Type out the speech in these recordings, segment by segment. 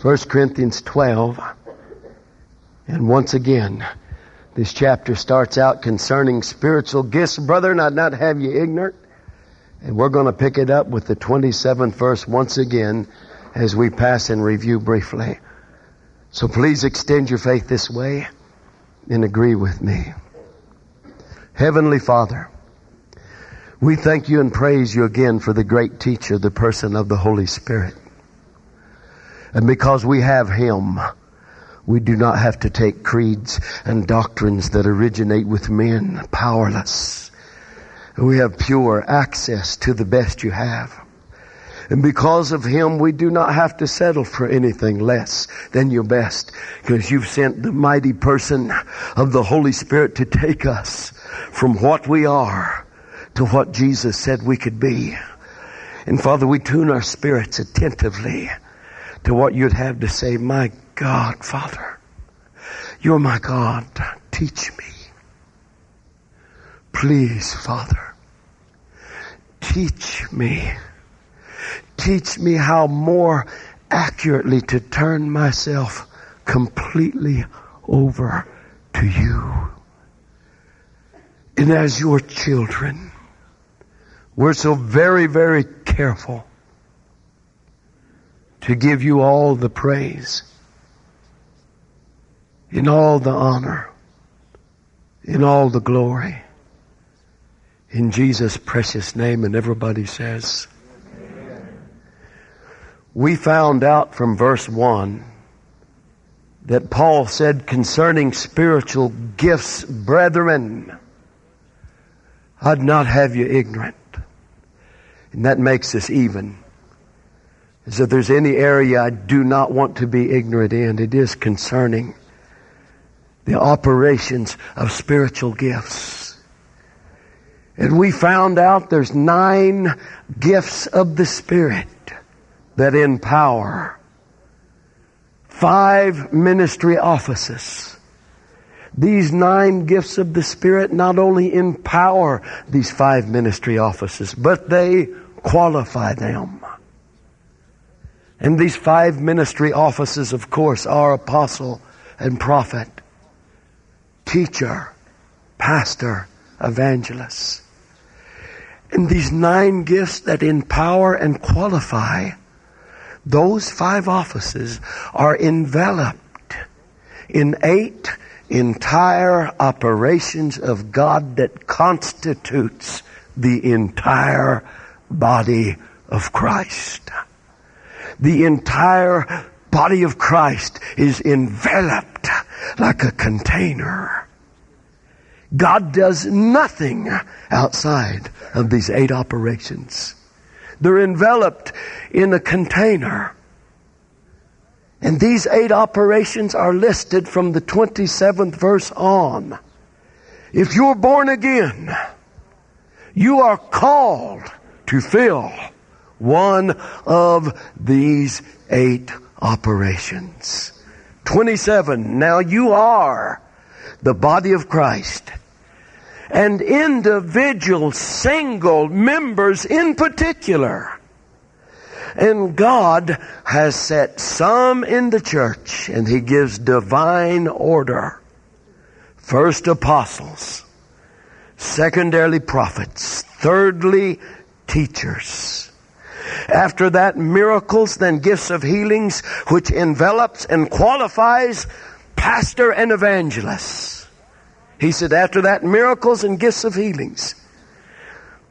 1 Corinthians 12. And once again, this chapter starts out concerning spiritual gifts. Brethren, I'd not have you ignorant. And we're going to pick it up with the 27th verse once again as we pass and review briefly. So please extend your faith this way and agree with me. Heavenly Father, we thank you and praise you again for the great teacher, the person of the Holy Spirit. And because we have Him, we do not have to take creeds and doctrines that originate with men, powerless. We have pure access to the best you have. And because of Him, we do not have to settle for anything less than your best. Because you've sent the mighty person of the Holy Spirit to take us from what we are to what Jesus said we could be. And Father, we tune our spirits attentively to what you'd have to say. My God, Father, you're my God. Teach me. Please, Father, teach me. Teach me how more accurately to turn myself completely over to you. And as your children, we're so very, very careful to give you all the praise, in all the honor, in all the glory. In Jesus' precious name, and everybody says, we found out from verse 1 that Paul said concerning spiritual gifts, brethren, I'd not have you ignorant. And that makes us even. So if there's any area I do not want to be ignorant in, it is concerning the operations of spiritual gifts. And we found out there's nine gifts of the Spirit that empower. Five ministry offices. These nine gifts of the Spirit not only empower these five ministry offices, but they qualify them. And these five ministry offices, of course, are apostle and prophet, teacher, pastor, evangelist. And these nine gifts that empower and qualify those five offices are enveloped in eight entire operations of God that constitutes the entire body of Christ. The entire body of Christ is enveloped like a container. God does nothing outside of these eight operations. They're enveloped in a container. And these eight operations are listed from the 27th verse on. If you're born again, you are called to fill one of these eight operations. 27. Now you are the body of Christ and individual single members in particular. And God has set some in the church and He gives divine order. First apostles, secondarily prophets, thirdly teachers. After that, miracles, then gifts of healings, which envelops and qualifies pastor and evangelists. He said, after that, miracles and gifts of healings.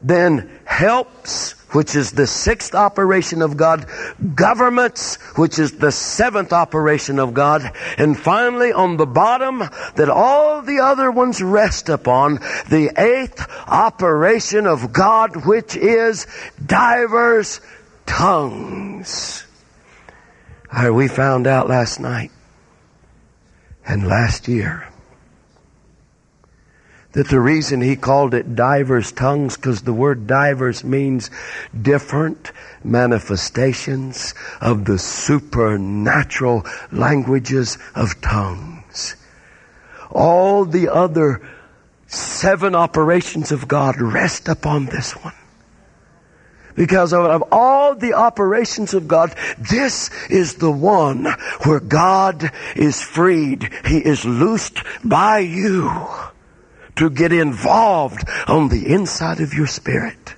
Then helps, which is the sixth operation of God. Governments, which is the seventh operation of God. And finally, on the bottom, that all the other ones rest upon, the eighth operation of God, which is divers tongues. we found out last night and last year that the reason he called it divers tongues because the word divers means different manifestations of the supernatural languages of tongues. All the other seven operations of God rest upon this one. Because of all the operations of God, this is the one where God is freed. He is loosed by you to get involved on the inside of your spirit.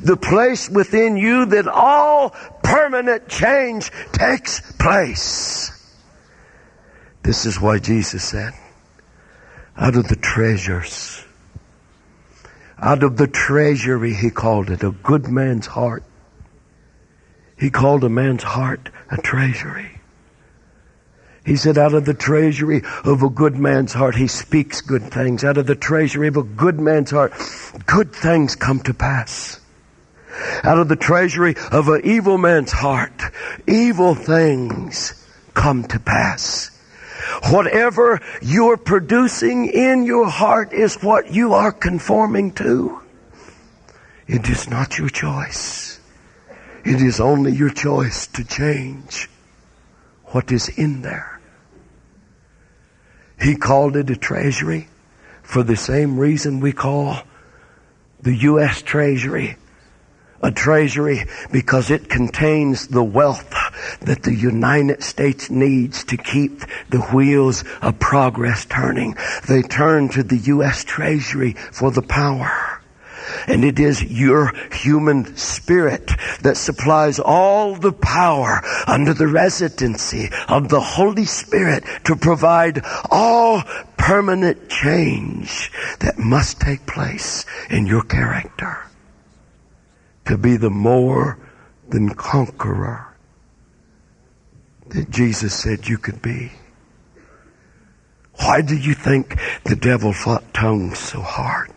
The place within you that all permanent change takes place. This is why Jesus said, out of the treasures out of the treasury, he called it, a good man's heart. He called a man's heart a treasury. He said, out of the treasury of a good man's heart, he speaks good things. Out of the treasury of a good man's heart, good things come to pass. Out of the treasury of an evil man's heart, evil things come to pass. Whatever you're producing in your heart is what you are conforming to. It is not your choice. It is only your choice to change what is in there. He called it a treasury for the same reason we call the U.S. Treasury a treasury because it contains the wealth that the United States needs to keep the wheels of progress turning. They turn to the U.S. Treasury for the power. And it is your human spirit that supplies all the power under the residency of the Holy Spirit to provide all permanent change that must take place in your character to be the more than conqueror that Jesus said you could be. Why do you think the devil fought tongues so hard?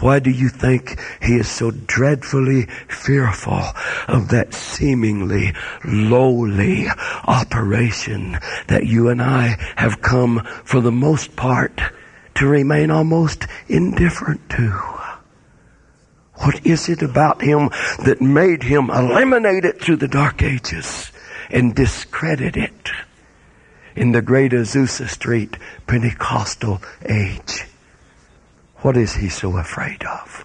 Why do you think he is so dreadfully fearful of that seemingly lowly operation that you and I have come for the most part to remain almost indifferent to? What is it about him that made him eliminate it through the dark ages and discredit it in the great Azusa Street Pentecostal age? What is he so afraid of?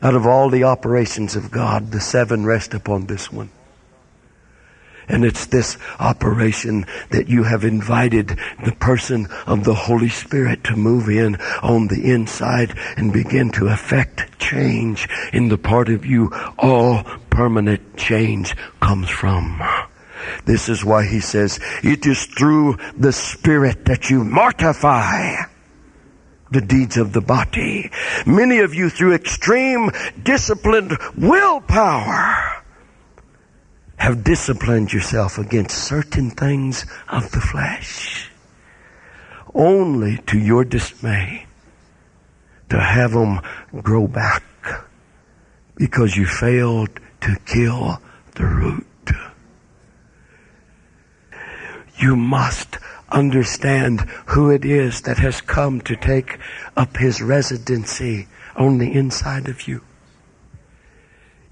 Out of all the operations of God, the seven rest upon this one. And it's this operation that you have invited the person of the Holy Spirit to move in on the inside and begin to affect change in the part of you all permanent change comes from. This is why he says, it is through the Spirit that you mortify the deeds of the body. Many of you through extreme disciplined willpower have disciplined yourself against certain things of the flesh, only to your dismay to have them grow back because you failed to kill the root. You must understand who it is that has come to take up his residency on the inside of you.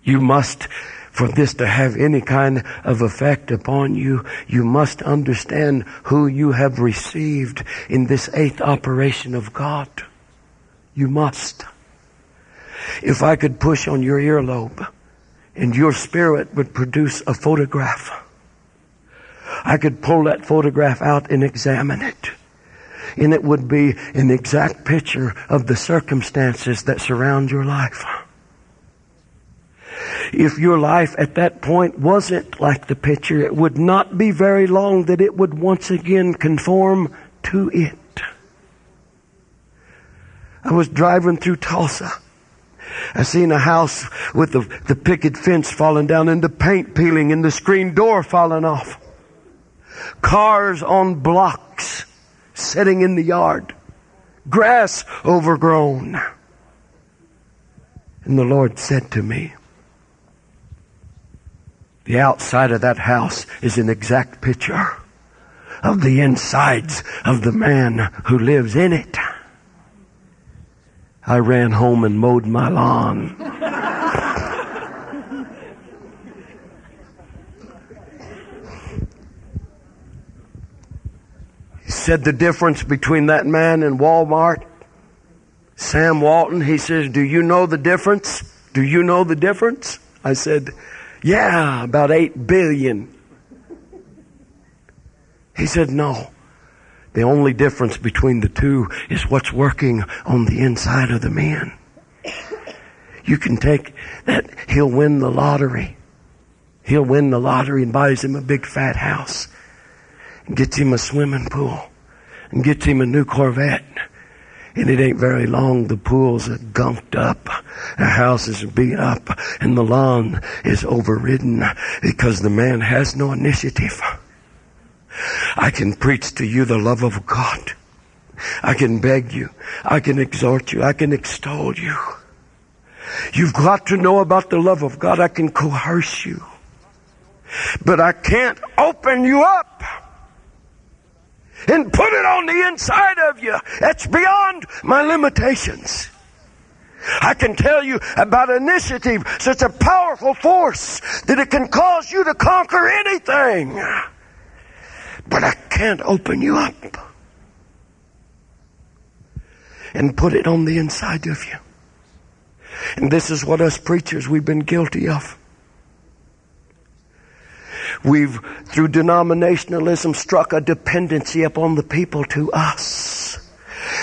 You must for this to have any kind of effect upon you, you must understand who you have received in this eighth operation of God. You must. If I could push on your earlobe and your spirit would produce a photograph, I could pull that photograph out and examine it. And it would be an exact picture of the circumstances that surround your life if your life at that point wasn't like the picture, it would not be very long that it would once again conform to it. I was driving through Tulsa. I seen a house with the, the picket fence falling down and the paint peeling and the screen door falling off. Cars on blocks sitting in the yard. Grass overgrown. And the Lord said to me, the outside of that house is an exact picture of the insides of the man who lives in it. I ran home and mowed my lawn. he said the difference between that man and Walmart, Sam Walton, he says, Do you know the difference? Do you know the difference? I said, Yeah, about 8 billion. He said, No. The only difference between the two is what's working on the inside of the man. You can take that, he'll win the lottery. He'll win the lottery and buys him a big fat house gets him a swimming pool and gets him a new Corvette. And it ain't very long, the pools are gunked up, the house is beat up, and the lawn is overridden because the man has no initiative. I can preach to you the love of God. I can beg you. I can exhort you. I can extol you. You've got to know about the love of God. I can coerce you. But I can't open you up and put it on the inside of you. That's beyond my limitations. I can tell you about initiative, such a powerful force that it can cause you to conquer anything but I can't open you up and put it on the inside of you. And this is what us preachers, we've been guilty of. We've, through denominationalism, struck a dependency upon the people to us.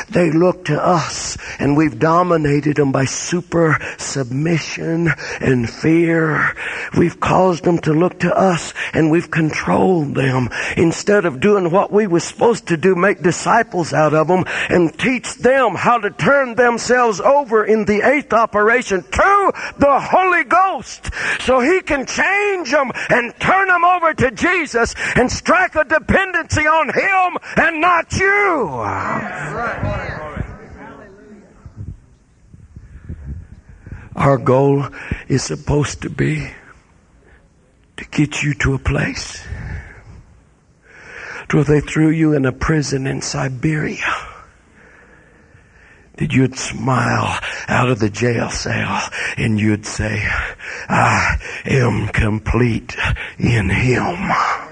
They look to us and we've dominated them by super submission and fear. We've caused them to look to us and we've controlled them instead of doing what we were supposed to do, make disciples out of them and teach them how to turn themselves over in the eighth operation to the Holy Ghost so he can change them and turn them over to Jesus and strike a dependency on him and not you. Our goal is supposed to be to get you to a place where they threw you in a prison in Siberia. That you'd smile out of the jail cell and you'd say, I am complete in Him.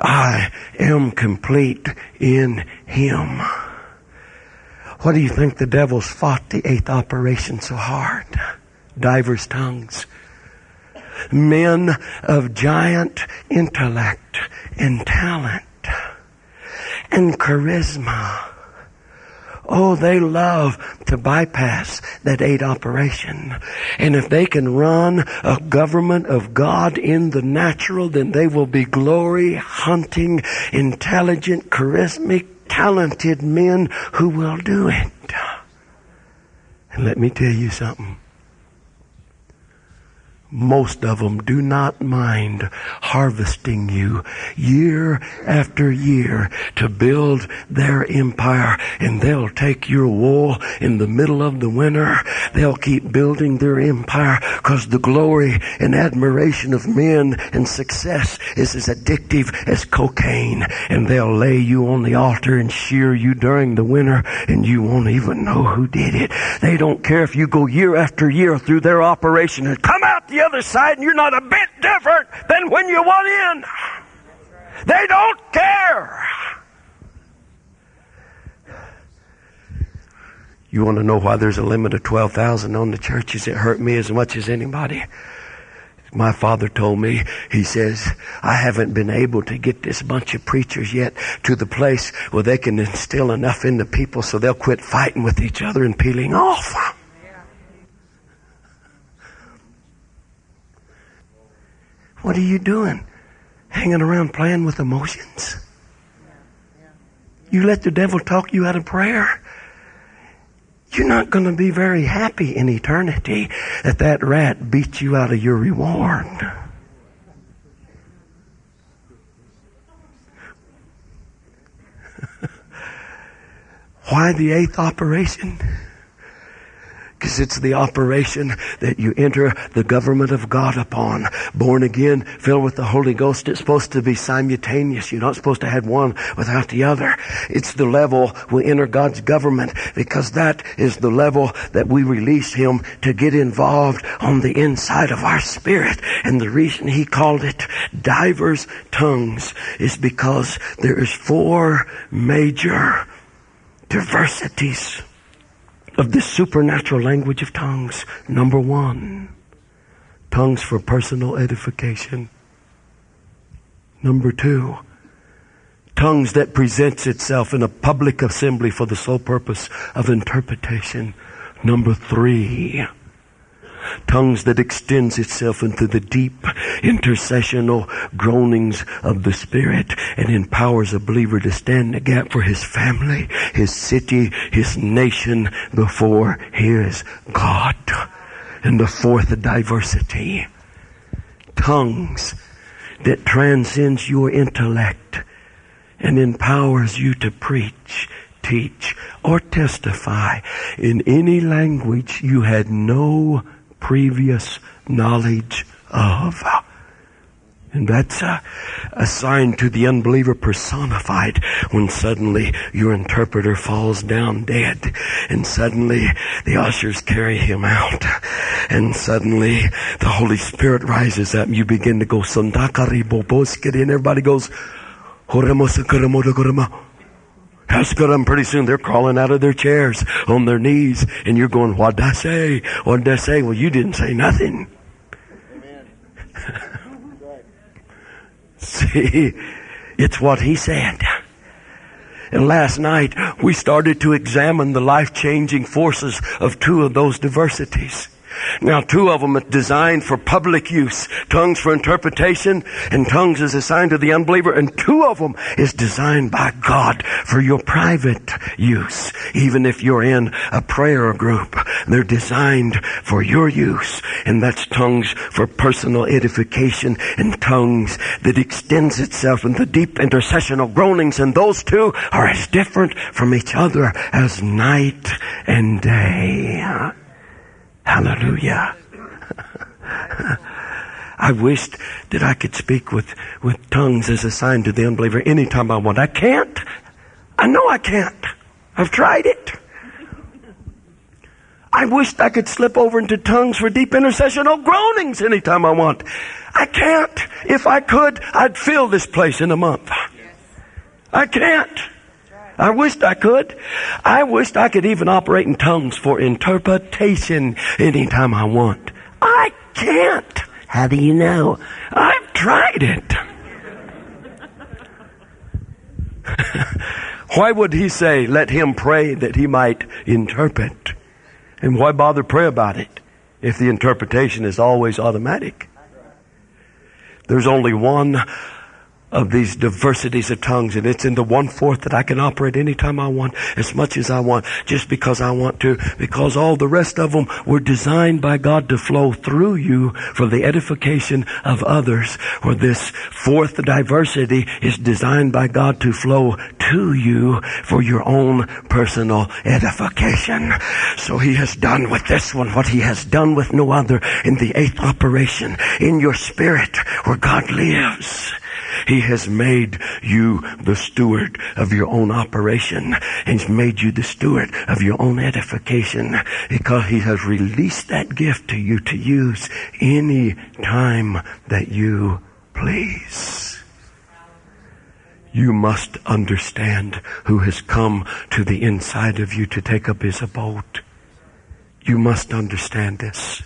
I am complete in Him. What do you think the devil's fought the eighth operation so hard? Divers tongues. Men of giant intellect and talent and charisma Oh, they love to bypass that aid operation. And if they can run a government of God in the natural, then they will be glory hunting, intelligent, charismatic, talented men who will do it. And let me tell you something most of them do not mind harvesting you year after year to build their empire and they'll take your wool in the middle of the winter. They'll keep building their empire because the glory and admiration of men and success is as addictive as cocaine. And they'll lay you on the altar and shear you during the winter and you won't even know who did it. They don't care if you go year after year through their operation and come out the other side and you're not a bit different than when you went in. They don't care. You want to know why there's a limit of 12,000 on the churches? It hurt me as much as anybody. My father told me, he says, I haven't been able to get this bunch of preachers yet to the place where they can instill enough in the people so they'll quit fighting with each other and peeling off. What are you doing? Hanging around playing with emotions? You let the devil talk you out of prayer. You're not going to be very happy in eternity that that rat beat you out of your reward. Why the eighth operation? Because it's the operation that you enter the government of God upon. Born again, filled with the Holy Ghost. It's supposed to be simultaneous. You're not supposed to have one without the other. It's the level we enter God's government because that is the level that we release Him to get involved on the inside of our spirit. And the reason He called it divers tongues is because there is four major diversities of this supernatural language of tongues. Number one, tongues for personal edification. Number two, tongues that presents itself in a public assembly for the sole purpose of interpretation. Number three, tongues that extends itself into the deep intercessional groanings of the Spirit and empowers a believer to stand the gap for his family, his city, his nation before his God. And the fourth diversity, tongues that transcends your intellect and empowers you to preach, teach, or testify in any language you had no previous knowledge of. And that's a, a, sign to the unbeliever personified when suddenly your interpreter falls down dead and suddenly the ushers carry him out and suddenly the Holy Spirit rises up and you begin to go and everybody goes and pretty soon they're crawling out of their chairs on their knees and you're going, what did I say? What did I say? Well, you didn't say nothing. See, it's what he said. And last night we started to examine the life-changing forces of two of those diversities. Now, two of them are designed for public use. Tongues for interpretation, and tongues is assigned to the unbeliever, and two of them is designed by God for your private use. Even if you're in a prayer group, they're designed for your use, and that's tongues for personal edification, and tongues that extends itself in the deep intercessional groanings, and those two are as different from each other as night and day. Hallelujah. I wished that I could speak with, with tongues as a sign to the unbeliever anytime I want. I can't. I know I can't. I've tried it. I wished I could slip over into tongues for deep intercessional groanings anytime I want. I can't. If I could, I'd fill this place in a month. I can't. I wished I could. I wished I could even operate in tongues for interpretation anytime I want. I can't. How do you know? I've tried it. why would he say, let him pray that he might interpret? And why bother pray about it if the interpretation is always automatic? There's only one of these diversities of tongues and it's in the one fourth that I can operate anytime I want, as much as I want, just because I want to, because all the rest of them were designed by God to flow through you for the edification of others, where this fourth diversity is designed by God to flow to you for your own personal edification. So he has done with this one what he has done with no other in the eighth operation, in your spirit where God lives. He has made you the steward of your own operation. He's made you the steward of your own edification because He has released that gift to you to use any time that you please. You must understand who has come to the inside of you to take up his abode. You must understand this.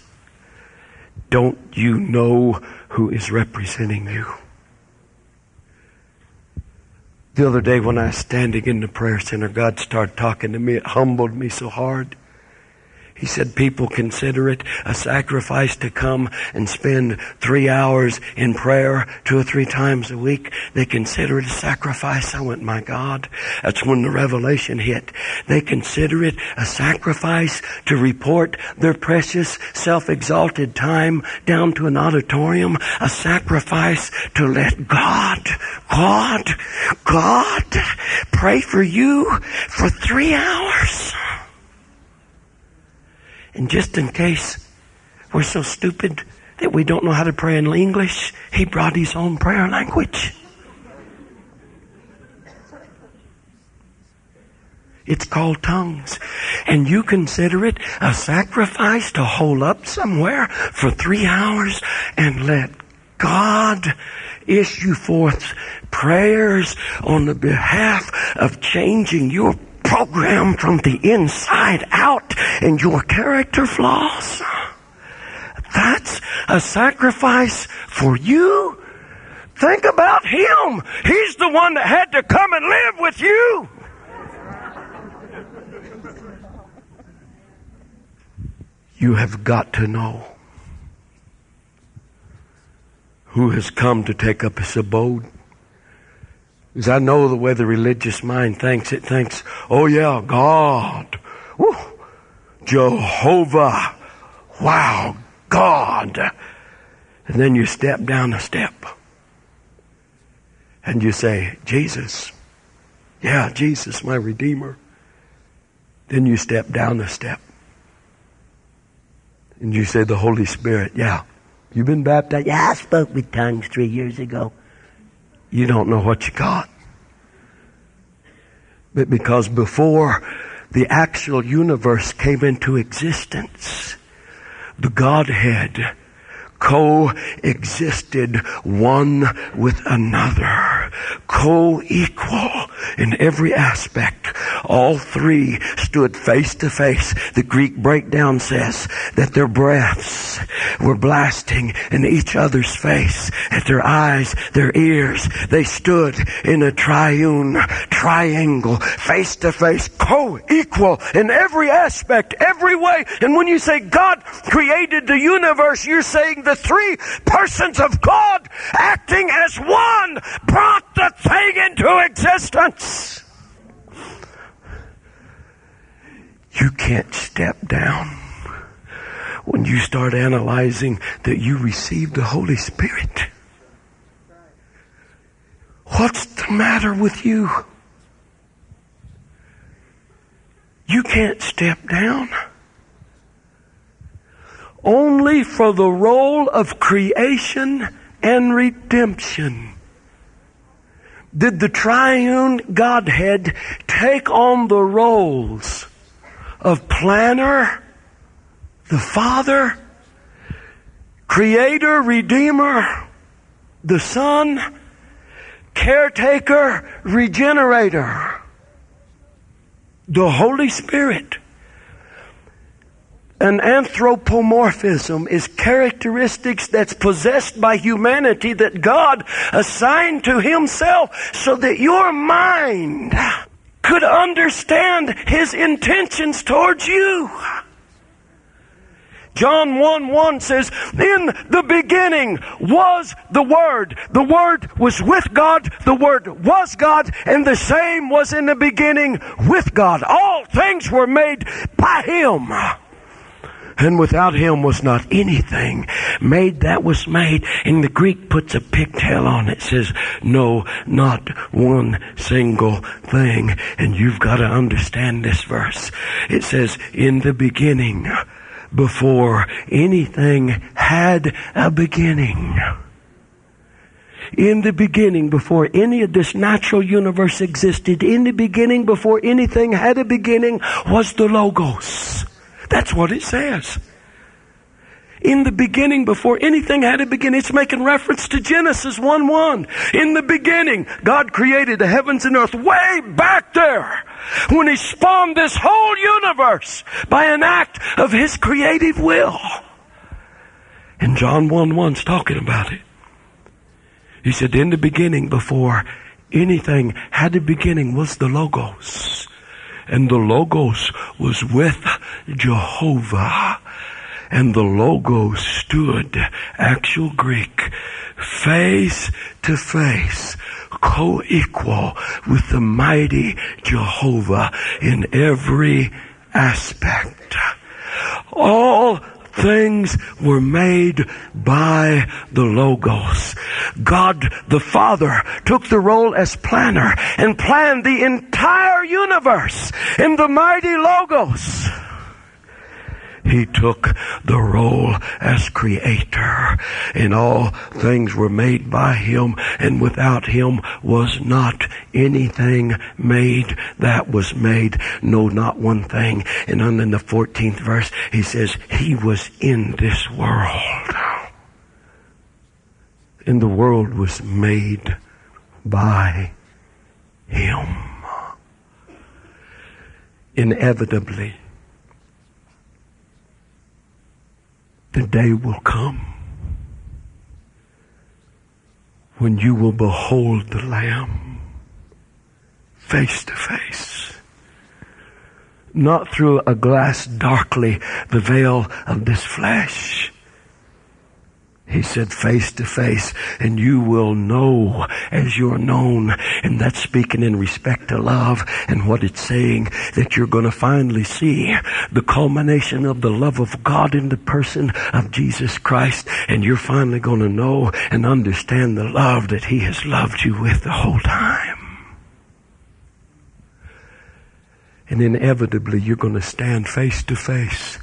Don't you know who is representing you? The other day when I was standing in the prayer center, God started talking to me. It humbled me so hard. He said people consider it a sacrifice to come and spend three hours in prayer two or three times a week. They consider it a sacrifice. I went, my God, that's when the revelation hit. They consider it a sacrifice to report their precious self-exalted time down to an auditorium, a sacrifice to let God, God, God pray for you for three hours. And just in case we're so stupid that we don't know how to pray in English, he brought his own prayer language. It's called tongues. And you consider it a sacrifice to hold up somewhere for three hours and let God issue forth prayers on the behalf of changing your program from the inside out and your character flaws. That's a sacrifice for you. Think about him. He's the one that had to come and live with you. You have got to know who has come to take up his abode. Because I know the way the religious mind thinks. It thinks, oh yeah, God. Woo, Jehovah. Wow, God. And then you step down a step. And you say, Jesus. Yeah, Jesus, my Redeemer. Then you step down a step. And you say, the Holy Spirit. Yeah. You've been baptized? Yeah, I spoke with tongues three years ago. You don't know what you got. But because before the actual universe came into existence, the Godhead coexisted one with another, co-equal in every aspect. All three stood face to face. The Greek breakdown says that their breaths were blasting in each other's face, at their eyes, their ears. They stood in a triune triangle, face to face, co-equal in every aspect, every way. And when you say God created the universe, you're saying the three persons of God acting as one brought the thing into existence. You can't step down when you start analyzing that you received the Holy Spirit. What's the matter with you? You can't step down only for the role of creation and redemption did the triune Godhead take on the roles of planner, the Father, Creator, Redeemer, the Son, caretaker, regenerator, the Holy Spirit. An anthropomorphism is characteristics that's possessed by humanity that God assigned to Himself so that your mind could understand His intentions towards you. John 1 1 says, In the beginning was the Word. The Word was with God. The Word was God. And the same was in the beginning with God. All things were made by Him and without him was not anything made that was made. And the Greek puts a pigtail on it, says, no, not one single thing. And you've got to understand this verse. It says, in the beginning, before anything had a beginning. In the beginning, before any of this natural universe existed, in the beginning, before anything had a beginning, was the Logos. That's what it says. In the beginning, before anything had a beginning, it's making reference to Genesis 1 1. In the beginning, God created the heavens and earth way back there when He spawned this whole universe by an act of His creative will. And John 1 1's talking about it. He said, In the beginning, before anything had a beginning, was the Logos and the Logos was with Jehovah. And the Logos stood, actual Greek, face to face, co-equal with the mighty Jehovah in every aspect. All things were made by the Logos. God the Father took the role as planner and planned the entire universe in the mighty Logos. He took the role as creator and all things were made by him and without him was not anything made that was made. No, not one thing. And then in the 14th verse, he says, he was in this world. And the world was made by him. Inevitably, the day will come when you will behold the Lamb face to face. Not through a glass darkly, the veil of this flesh he said face to face and you will know as you're known. And that's speaking in respect to love and what it's saying that you're going to finally see the culmination of the love of God in the person of Jesus Christ. And you're finally going to know and understand the love that he has loved you with the whole time. And inevitably you're going to stand face to face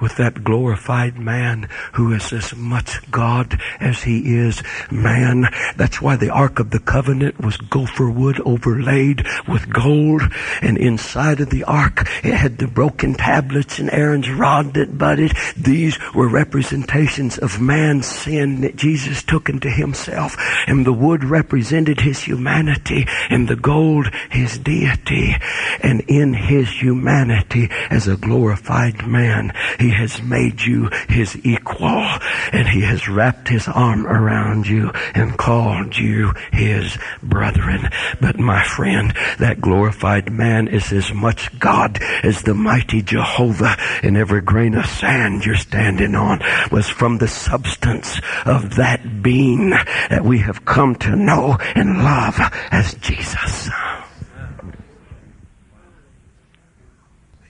with that glorified man who is as much God as he is man. That's why the Ark of the Covenant was gopher wood overlaid with gold. And inside of the Ark, it had the broken tablets and Aaron's rod that budded. These were representations of man's sin that Jesus took into himself. And the wood represented his humanity and the gold his deity. And in his humanity as a glorified man, he has made you his equal and he has wrapped his arm around you and called you his brethren. But my friend, that glorified man is as much God as the mighty Jehovah and every grain of sand you're standing on was from the substance of that being that we have come to know and love as Jesus.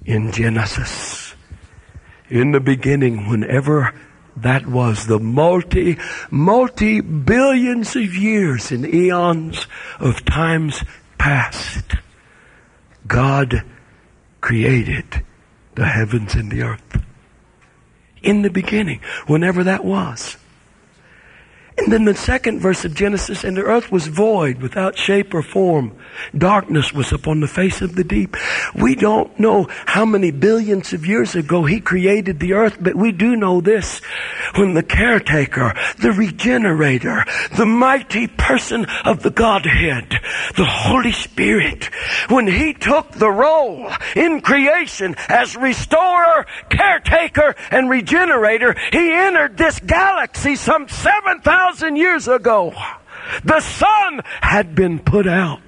In Genesis in the beginning, whenever that was, the multi, multi billions of years in eons of times past, God created the heavens and the earth. In the beginning, whenever that was. And then the second verse of Genesis, and the earth was void without shape or form. Darkness was upon the face of the deep. We don't know how many billions of years ago he created the earth, but we do know this. When the caretaker, the regenerator, the mighty person of the Godhead, the Holy Spirit, when he took the role in creation as restorer, caretaker, and regenerator, he entered this galaxy some 7,000 thousand years ago, the sun had been put out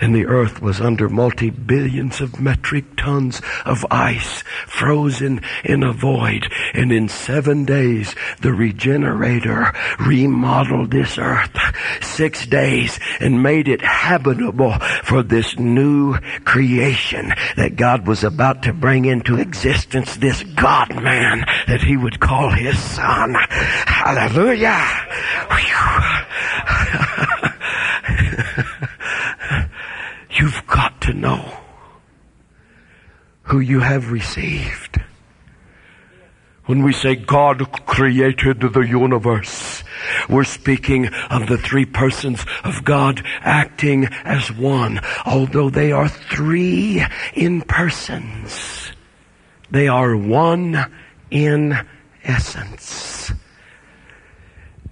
and the earth was under multi billions of metric tons of ice, frozen in a void. And in seven days, the regenerator remodeled this earth six days and made it habitable for this new creation that God was about to bring into existence, this God man that he would call his son. Hallelujah. You've got to know who you have received. When we say God created the universe, we're speaking of the three persons of God acting as one. Although they are three in persons, they are one in essence.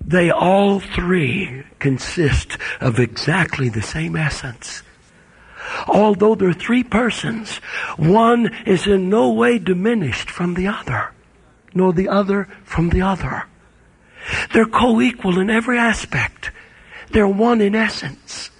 They all three consist of exactly the same essence. Although they're three persons, one is in no way diminished from the other, nor the other from the other. They're co-equal in every aspect. They're one in essence.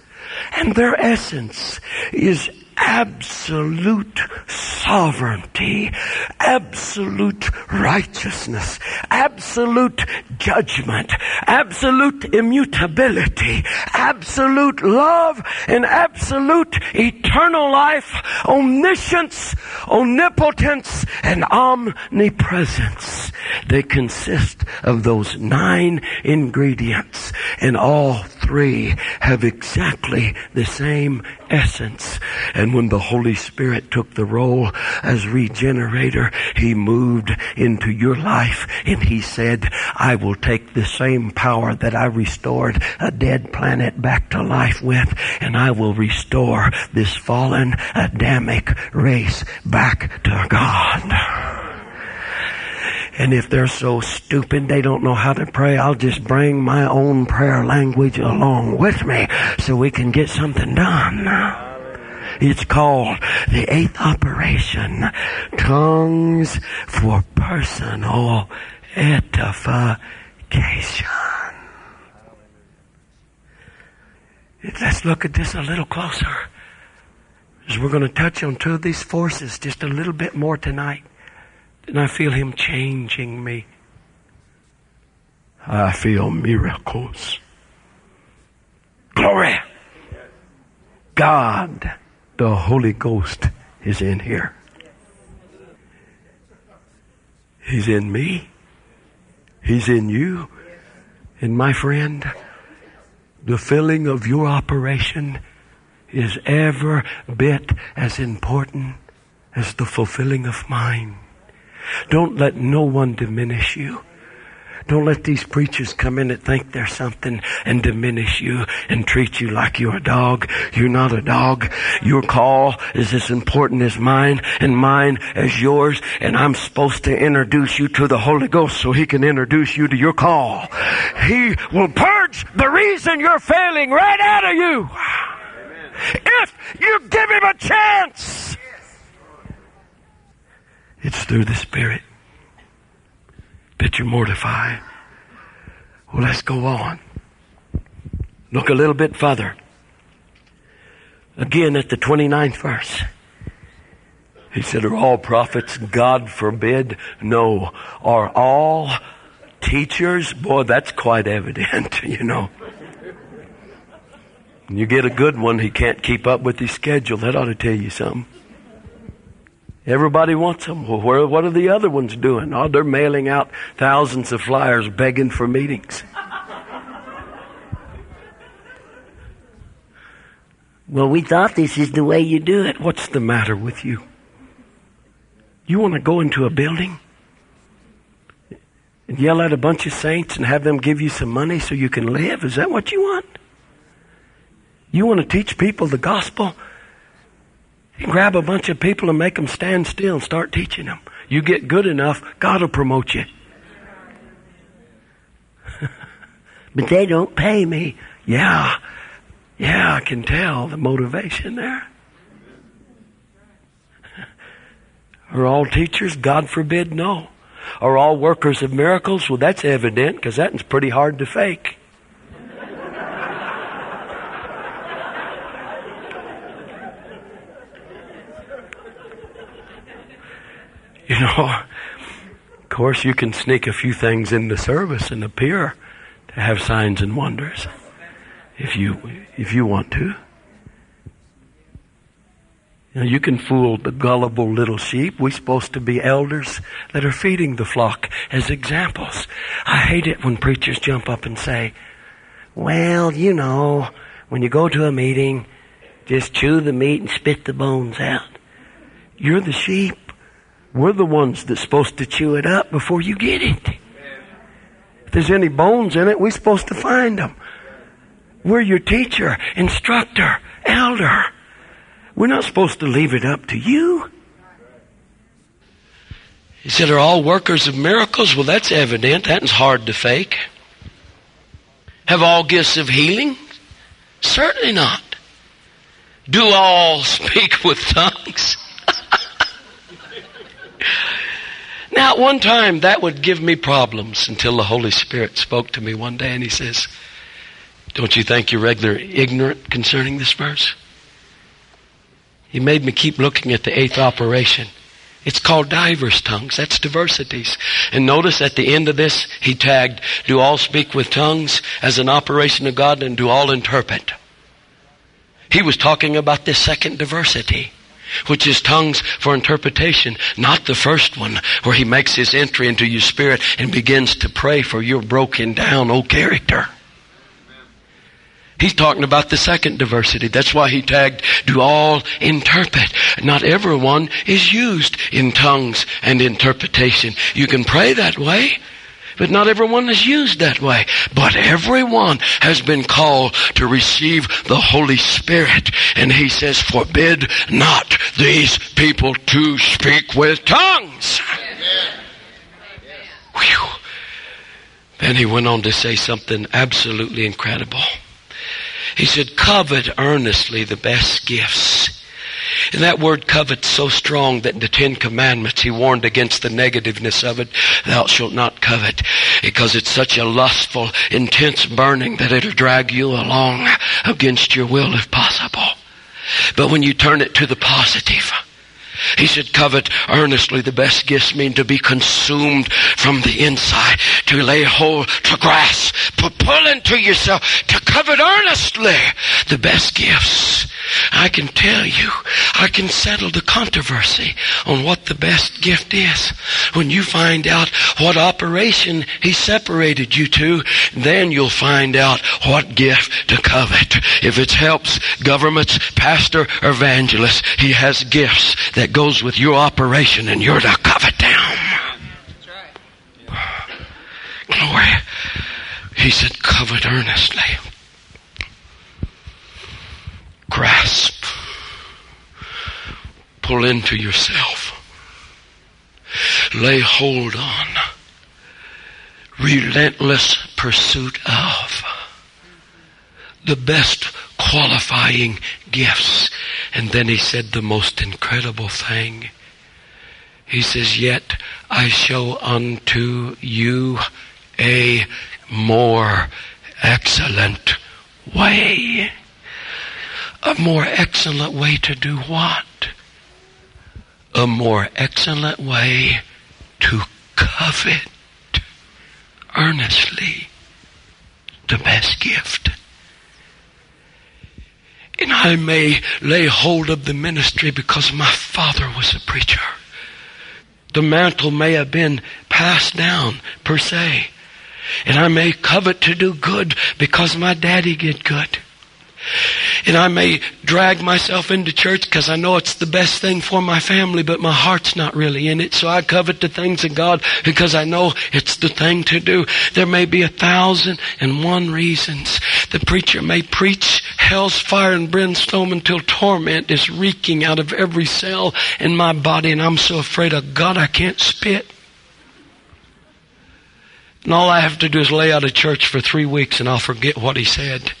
And their essence is absolute sovereignty, absolute righteousness, absolute judgment, absolute immutability, absolute love, and absolute eternal life, omniscience, omnipotence, and omnipresence. They consist of those nine ingredients, and all three have exactly the same essence. And when the Holy Spirit took the role as regenerator, He moved into your life and He said, I will take the same power that I restored a dead planet back to life with and I will restore this fallen Adamic race back to God. And if they're so stupid they don't know how to pray, I'll just bring my own prayer language along with me so we can get something done. It's called the eighth operation. Tongues for personal edification. Let's look at this a little closer. As we're going to touch on two of these forces just a little bit more tonight. And I feel Him changing me. I feel miracles. Glory. God, the Holy Ghost, is in here. He's in me. He's in you. And my friend, the filling of your operation is ever bit as important as the fulfilling of mine. Don't let no one diminish you. Don't let these preachers come in and think they're something and diminish you and treat you like you're a dog. You're not a dog. Your call is as important as mine and mine as yours. And I'm supposed to introduce you to the Holy Ghost so He can introduce you to your call. He will purge the reason you're failing right out of you. If you give Him a chance. It's through the Spirit that you mortify. Well, let's go on. Look a little bit further. Again at the 29th verse. He said, Are all prophets? God forbid. No. Are all teachers? Boy, that's quite evident, you know. You get a good one, he can't keep up with his schedule. That ought to tell you something. Everybody wants them. Well, where, what are the other ones doing? Oh, they're mailing out thousands of flyers begging for meetings. well, we thought this is the way you do it. What's the matter with you? You want to go into a building and yell at a bunch of saints and have them give you some money so you can live? Is that what you want? You want to teach people the gospel? Grab a bunch of people and make them stand still and start teaching them. You get good enough, God will promote you. but they don't pay me. Yeah, yeah, I can tell the motivation there. Are all teachers? God forbid, no. Are all workers of miracles? Well, that's evident because that's pretty hard to fake. Know, of course, you can sneak a few things in the service and appear to have signs and wonders if you if you want to. You, know, you can fool the gullible little sheep. We're supposed to be elders that are feeding the flock as examples. I hate it when preachers jump up and say, well, you know, when you go to a meeting, just chew the meat and spit the bones out. You're the sheep. We're the ones that's supposed to chew it up before you get it. If there's any bones in it, we're supposed to find them. We're your teacher, instructor, elder. We're not supposed to leave it up to you. He said, Are all workers of miracles? Well, that's evident. That's hard to fake. Have all gifts of healing? Certainly not. Do all speak with tongues? Now, at one time, that would give me problems until the Holy Spirit spoke to me one day and He says, Don't you think you're regular ignorant concerning this verse? He made me keep looking at the eighth operation. It's called diverse tongues. That's diversities. And notice at the end of this, he tagged, do all speak with tongues as an operation of God and do all interpret. He was talking about this second diversity which is tongues for interpretation, not the first one where he makes his entry into your spirit and begins to pray for your broken down old character. He's talking about the second diversity. That's why he tagged, do all interpret. Not everyone is used in tongues and interpretation. You can pray that way. But not everyone is used that way. But everyone has been called to receive the Holy Spirit. And he says, forbid not these people to speak with tongues. Whew. Then he went on to say something absolutely incredible. He said, covet earnestly the best gifts And that word covet so strong that in the Ten Commandments he warned against the negativeness of it. Thou shalt not covet. Because it's such a lustful, intense burning that it'll drag you along against your will if possible. But when you turn it to the positive, he said, covet earnestly the best gifts mean to be consumed from the inside, to lay hold, to grasp, to pull into yourself, to covet earnestly the best gifts. I can tell you, I can settle the controversy on what the best gift is. When you find out what operation He separated you to, then you'll find out what gift to covet. If it helps governments, pastor, or evangelist, He has gifts that goes with your operation and you're to covet them. Glory. He said, covet earnestly grasp, pull into yourself, lay hold on, relentless pursuit of the best qualifying gifts. And then he said the most incredible thing. He says, Yet I show unto you a more excellent way. A more excellent way to do what? A more excellent way to covet earnestly the best gift. And I may lay hold of the ministry because my father was a preacher. The mantle may have been passed down per se. And I may covet to do good because my daddy did good. And I may drag myself into church because I know it's the best thing for my family, but my heart's not really in it. So I covet the things of God because I know it's the thing to do. There may be a thousand and one reasons. The preacher may preach hell's fire and brimstone until torment is reeking out of every cell in my body and I'm so afraid of God I can't spit. And all I have to do is lay out of church for three weeks and I'll forget what he said.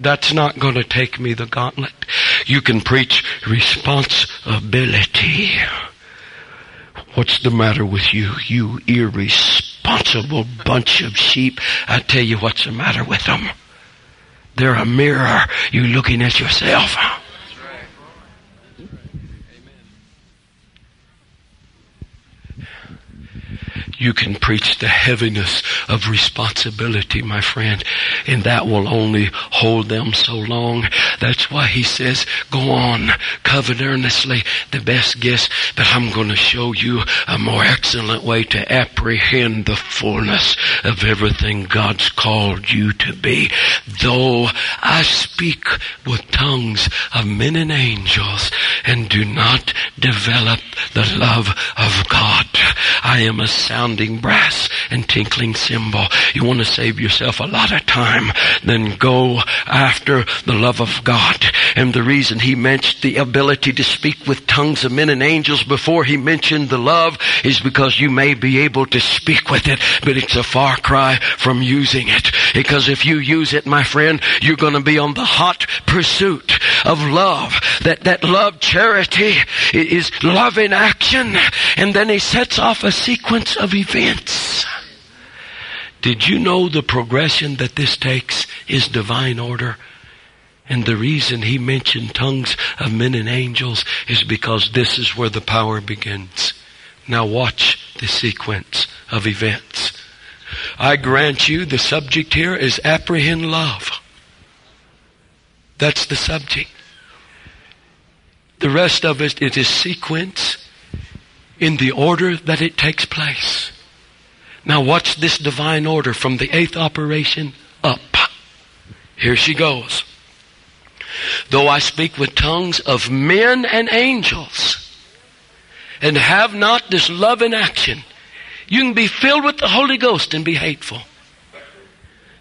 That's not going to take me the gauntlet. You can preach responsibility. What's the matter with you, you irresponsible bunch of sheep? I tell you what's the matter with them. They're a mirror. You're looking at yourself. You can preach the heaviness of responsibility, my friend, and that will only hold them so long. That's why he says, go on, covet earnestly the best gifts, but I'm going to show you a more excellent way to apprehend the fullness of everything God's called you to be. Though I speak with tongues of men and angels and do not develop the love of God, I am a sounding brass and tinkling cymbal. You want to save yourself a lot of time, then go after the love of God. And the reason he mentioned the ability to speak with tongues of men and angels before he mentioned the love is because you may be able to speak with it, but it's a far cry from using it. Because if you use it, my friend, you're going to be on the hot pursuit of love. That, that love charity is love in action. And then he sets off a sequence of events. Did you know the progression that this takes is divine order? And the reason he mentioned tongues of men and angels is because this is where the power begins. Now watch the sequence of events. I grant you the subject here is apprehend love. That's the subject. The rest of it, it is sequence in the order that it takes place. Now watch this divine order from the eighth operation up. Here she goes. Though I speak with tongues of men and angels and have not this love in action, you can be filled with the Holy Ghost and be hateful.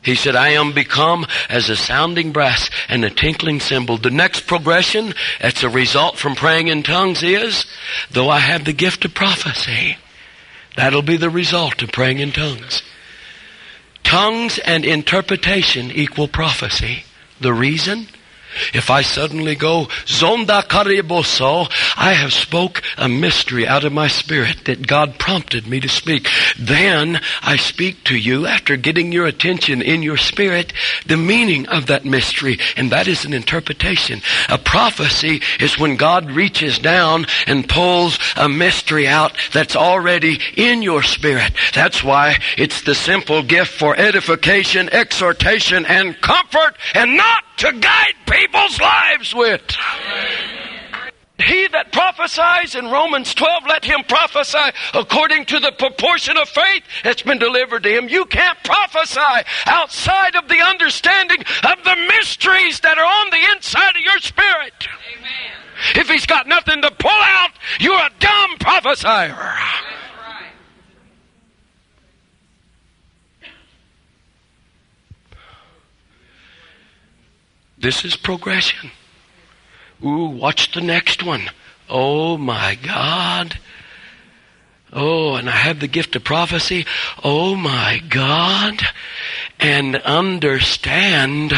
He said, I am become as a sounding brass and a tinkling cymbal. The next progression, that's a result from praying in tongues is, though I have the gift of prophecy, that'll be the result of praying in tongues. Tongues and interpretation equal prophecy. The reason? If I suddenly go, Zonda Kariboso, I have spoke a mystery out of my spirit that God prompted me to speak. Then I speak to you after getting your attention in your spirit, the meaning of that mystery, and that is an interpretation. A prophecy is when God reaches down and pulls a mystery out that's already in your spirit. That's why it's the simple gift for edification, exhortation, and comfort, and not to guide people's lives with. He that prophesies in Romans 12, let him prophesy according to the proportion of faith that's been delivered to him. You can't prophesy outside of the understanding of the mysteries that are on the inside of your spirit. Amen. If he's got nothing to pull out, you're a dumb prophesier. This is progression. Ooh, watch the next one. Oh my God. Oh, and I have the gift of prophecy. Oh my God. And understand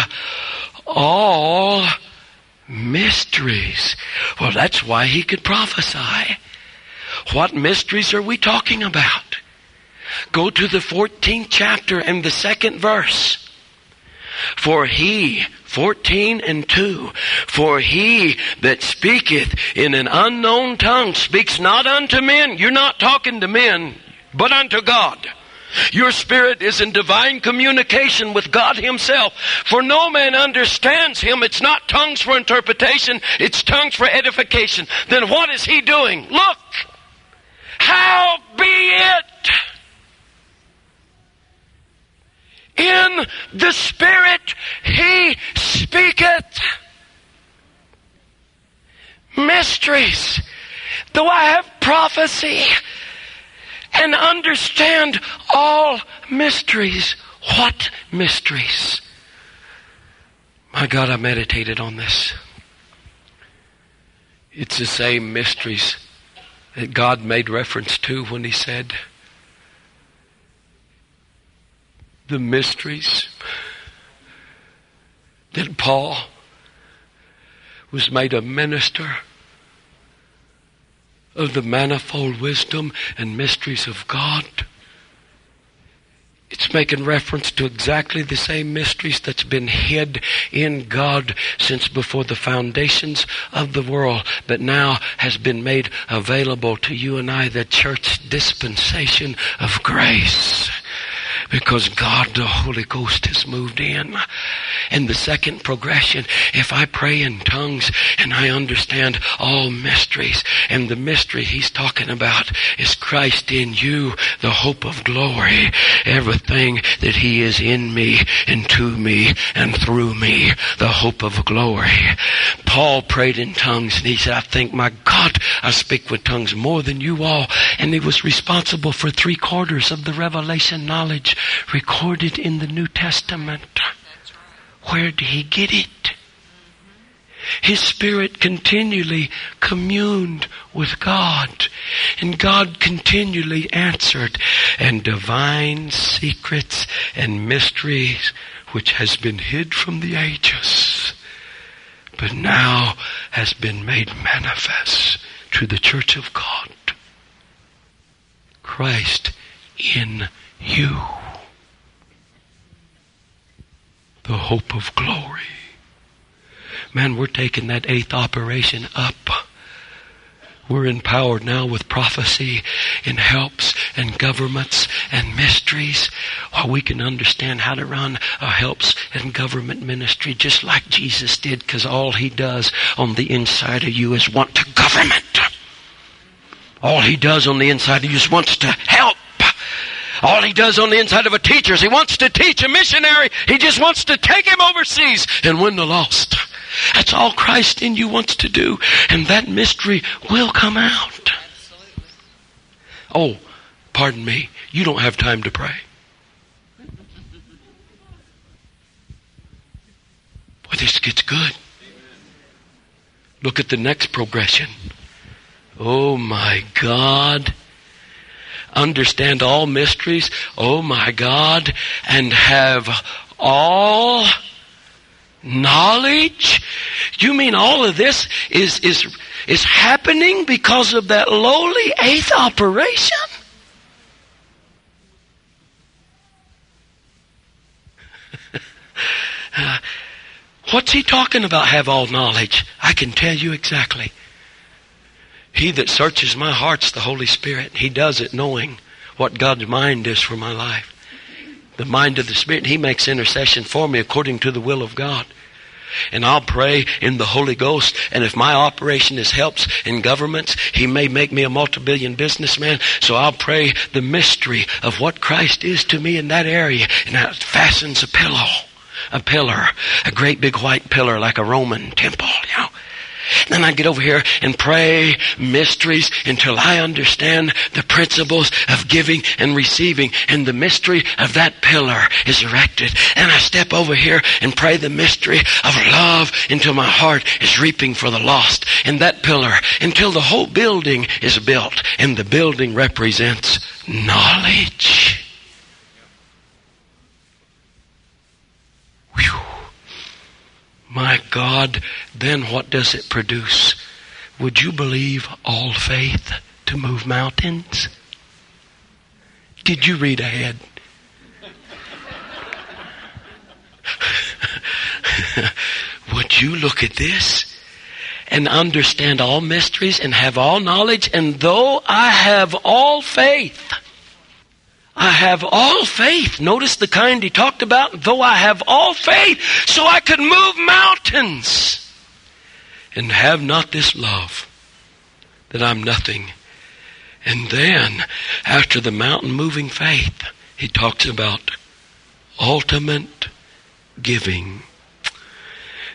all mysteries. Well, that's why he could prophesy. What mysteries are we talking about? Go to the 14th chapter and the second verse. For he, 14 and 2, for he that speaketh in an unknown tongue speaks not unto men. You're not talking to men, but unto God. Your spirit is in divine communication with God Himself. For no man understands Him. It's not tongues for interpretation, it's tongues for edification. Then what is He doing? Look! How be it in the Spirit he speaketh. Mysteries. Though I have prophecy and understand all mysteries. What mysteries? My God, I meditated on this. It's the same mysteries that God made reference to when He said, the mysteries that Paul was made a minister of the manifold wisdom and mysteries of God. It's making reference to exactly the same mysteries that's been hid in God since before the foundations of the world, but now has been made available to you and I, the church dispensation of grace because God, the Holy Ghost, has moved in. And the second progression, if I pray in tongues and I understand all mysteries, and the mystery he's talking about is Christ in you, the hope of glory. Everything that he is in me and to me and through me, the hope of glory. Paul prayed in tongues and he said, I think, my God, I speak with tongues more than you all. And he was responsible for three quarters of the revelation knowledge recorded in the New Testament. Where did he get it? His spirit continually communed with God, and God continually answered, and divine secrets and mysteries which has been hid from the ages, but now has been made manifest to the church of God. Christ in you. The hope of glory. Man, we're taking that eighth operation up. We're empowered now with prophecy and helps and governments and mysteries while we can understand how to run a helps and government ministry just like Jesus did because all he does on the inside of you is want to government. All he does on the inside of you is wants to help. All he does on the inside of a teacher is he wants to teach a missionary. He just wants to take him overseas and win the lost. That's all Christ in you wants to do. And that mystery will come out. Oh, pardon me. You don't have time to pray. Boy, this gets good. Look at the next progression. Oh my God understand all mysteries, oh my God, and have all Knowledge? You mean all of this is, is, is happening because of that lowly eighth operation? what's he talking about, have all knowledge? I can tell you exactly. He that searches my heart's the Holy Spirit. He does it knowing what God's mind is for my life. The mind of the Spirit, He makes intercession for me according to the will of God. And I'll pray in the Holy Ghost. And if my operation is helps in governments, He may make me a multi-billion businessman. So I'll pray the mystery of what Christ is to me in that area. And that fastens a pillow, a pillar, a great big white pillar like a Roman temple, you know. Then I get over here and pray mysteries until I understand the principles of giving and receiving. And the mystery of that pillar is erected. And I step over here and pray the mystery of love until my heart is reaping for the lost. And that pillar until the whole building is built. And the building represents knowledge. Whew. My God, then what does it produce? Would you believe all faith to move mountains? Did you read ahead? Would you look at this and understand all mysteries and have all knowledge? And though I have all faith, I have all faith. Notice the kind he talked about. Though I have all faith, so I could move mountains. And have not this love, that I'm nothing. And then, after the mountain moving faith, he talks about ultimate giving.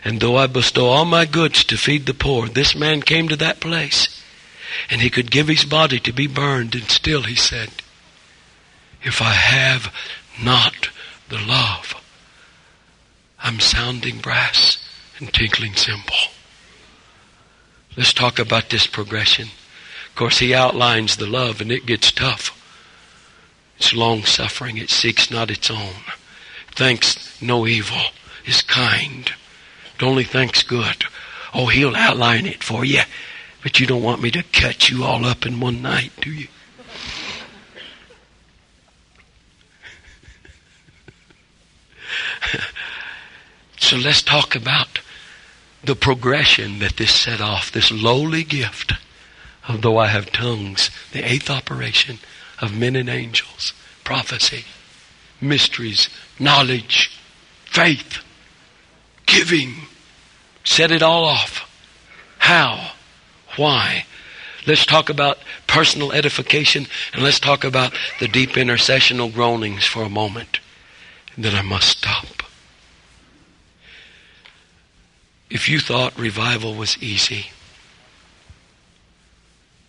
And though I bestow all my goods to feed the poor, this man came to that place. And he could give his body to be burned, and still he said, if I have not the love, I'm sounding brass and tinkling cymbal. Let's talk about this progression. Of course, he outlines the love and it gets tough. It's long suffering. It seeks not its own. Thinks no evil. Is kind. It only thinks good. Oh, he'll outline it for you. But you don't want me to cut you all up in one night, do you? so let's talk about the progression that this set off, this lowly gift of though I have tongues, the eighth operation of men and angels, prophecy, mysteries, knowledge, faith, giving. Set it all off. How? Why? Let's talk about personal edification and let's talk about the deep intercessional groanings for a moment Then I must stop. If you thought revival was easy,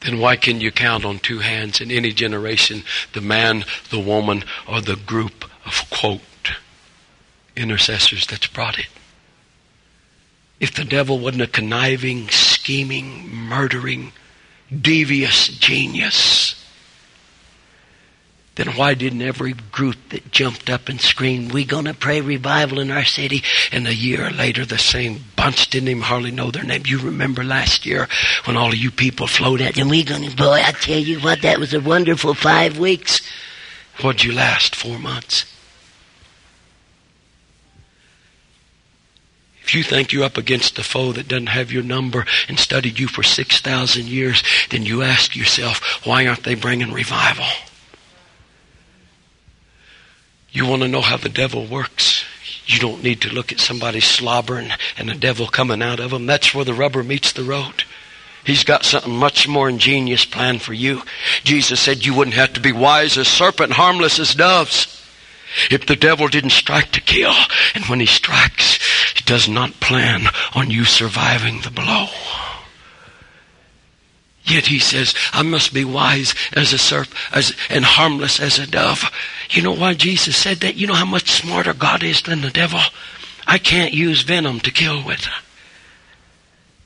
then why can you count on two hands in any generation the man, the woman, or the group of, quote, intercessors that's brought it? If the devil wasn't a conniving, scheming, murdering, devious genius, then why didn't every group that jumped up and screamed, we gonna pray revival in our city, and a year later the same bunch didn't even hardly know their name. You remember last year when all of you people flowed out, and we gonna, boy, I tell you what, that was a wonderful five weeks. What'd you last? Four months? If you think you're up against a foe that doesn't have your number and studied you for 6,000 years, then you ask yourself, why aren't they bringing revival? You want to know how the devil works? You don't need to look at somebody slobbering and the devil coming out of them. That's where the rubber meets the road. He's got something much more ingenious planned for you. Jesus said you wouldn't have to be wise as serpent, harmless as doves. If the devil didn't strike to kill, and when he strikes, he does not plan on you surviving the blow. Yet he says, I must be wise as a serpent as, and harmless as a dove. You know why Jesus said that? You know how much smarter God is than the devil? I can't use venom to kill with.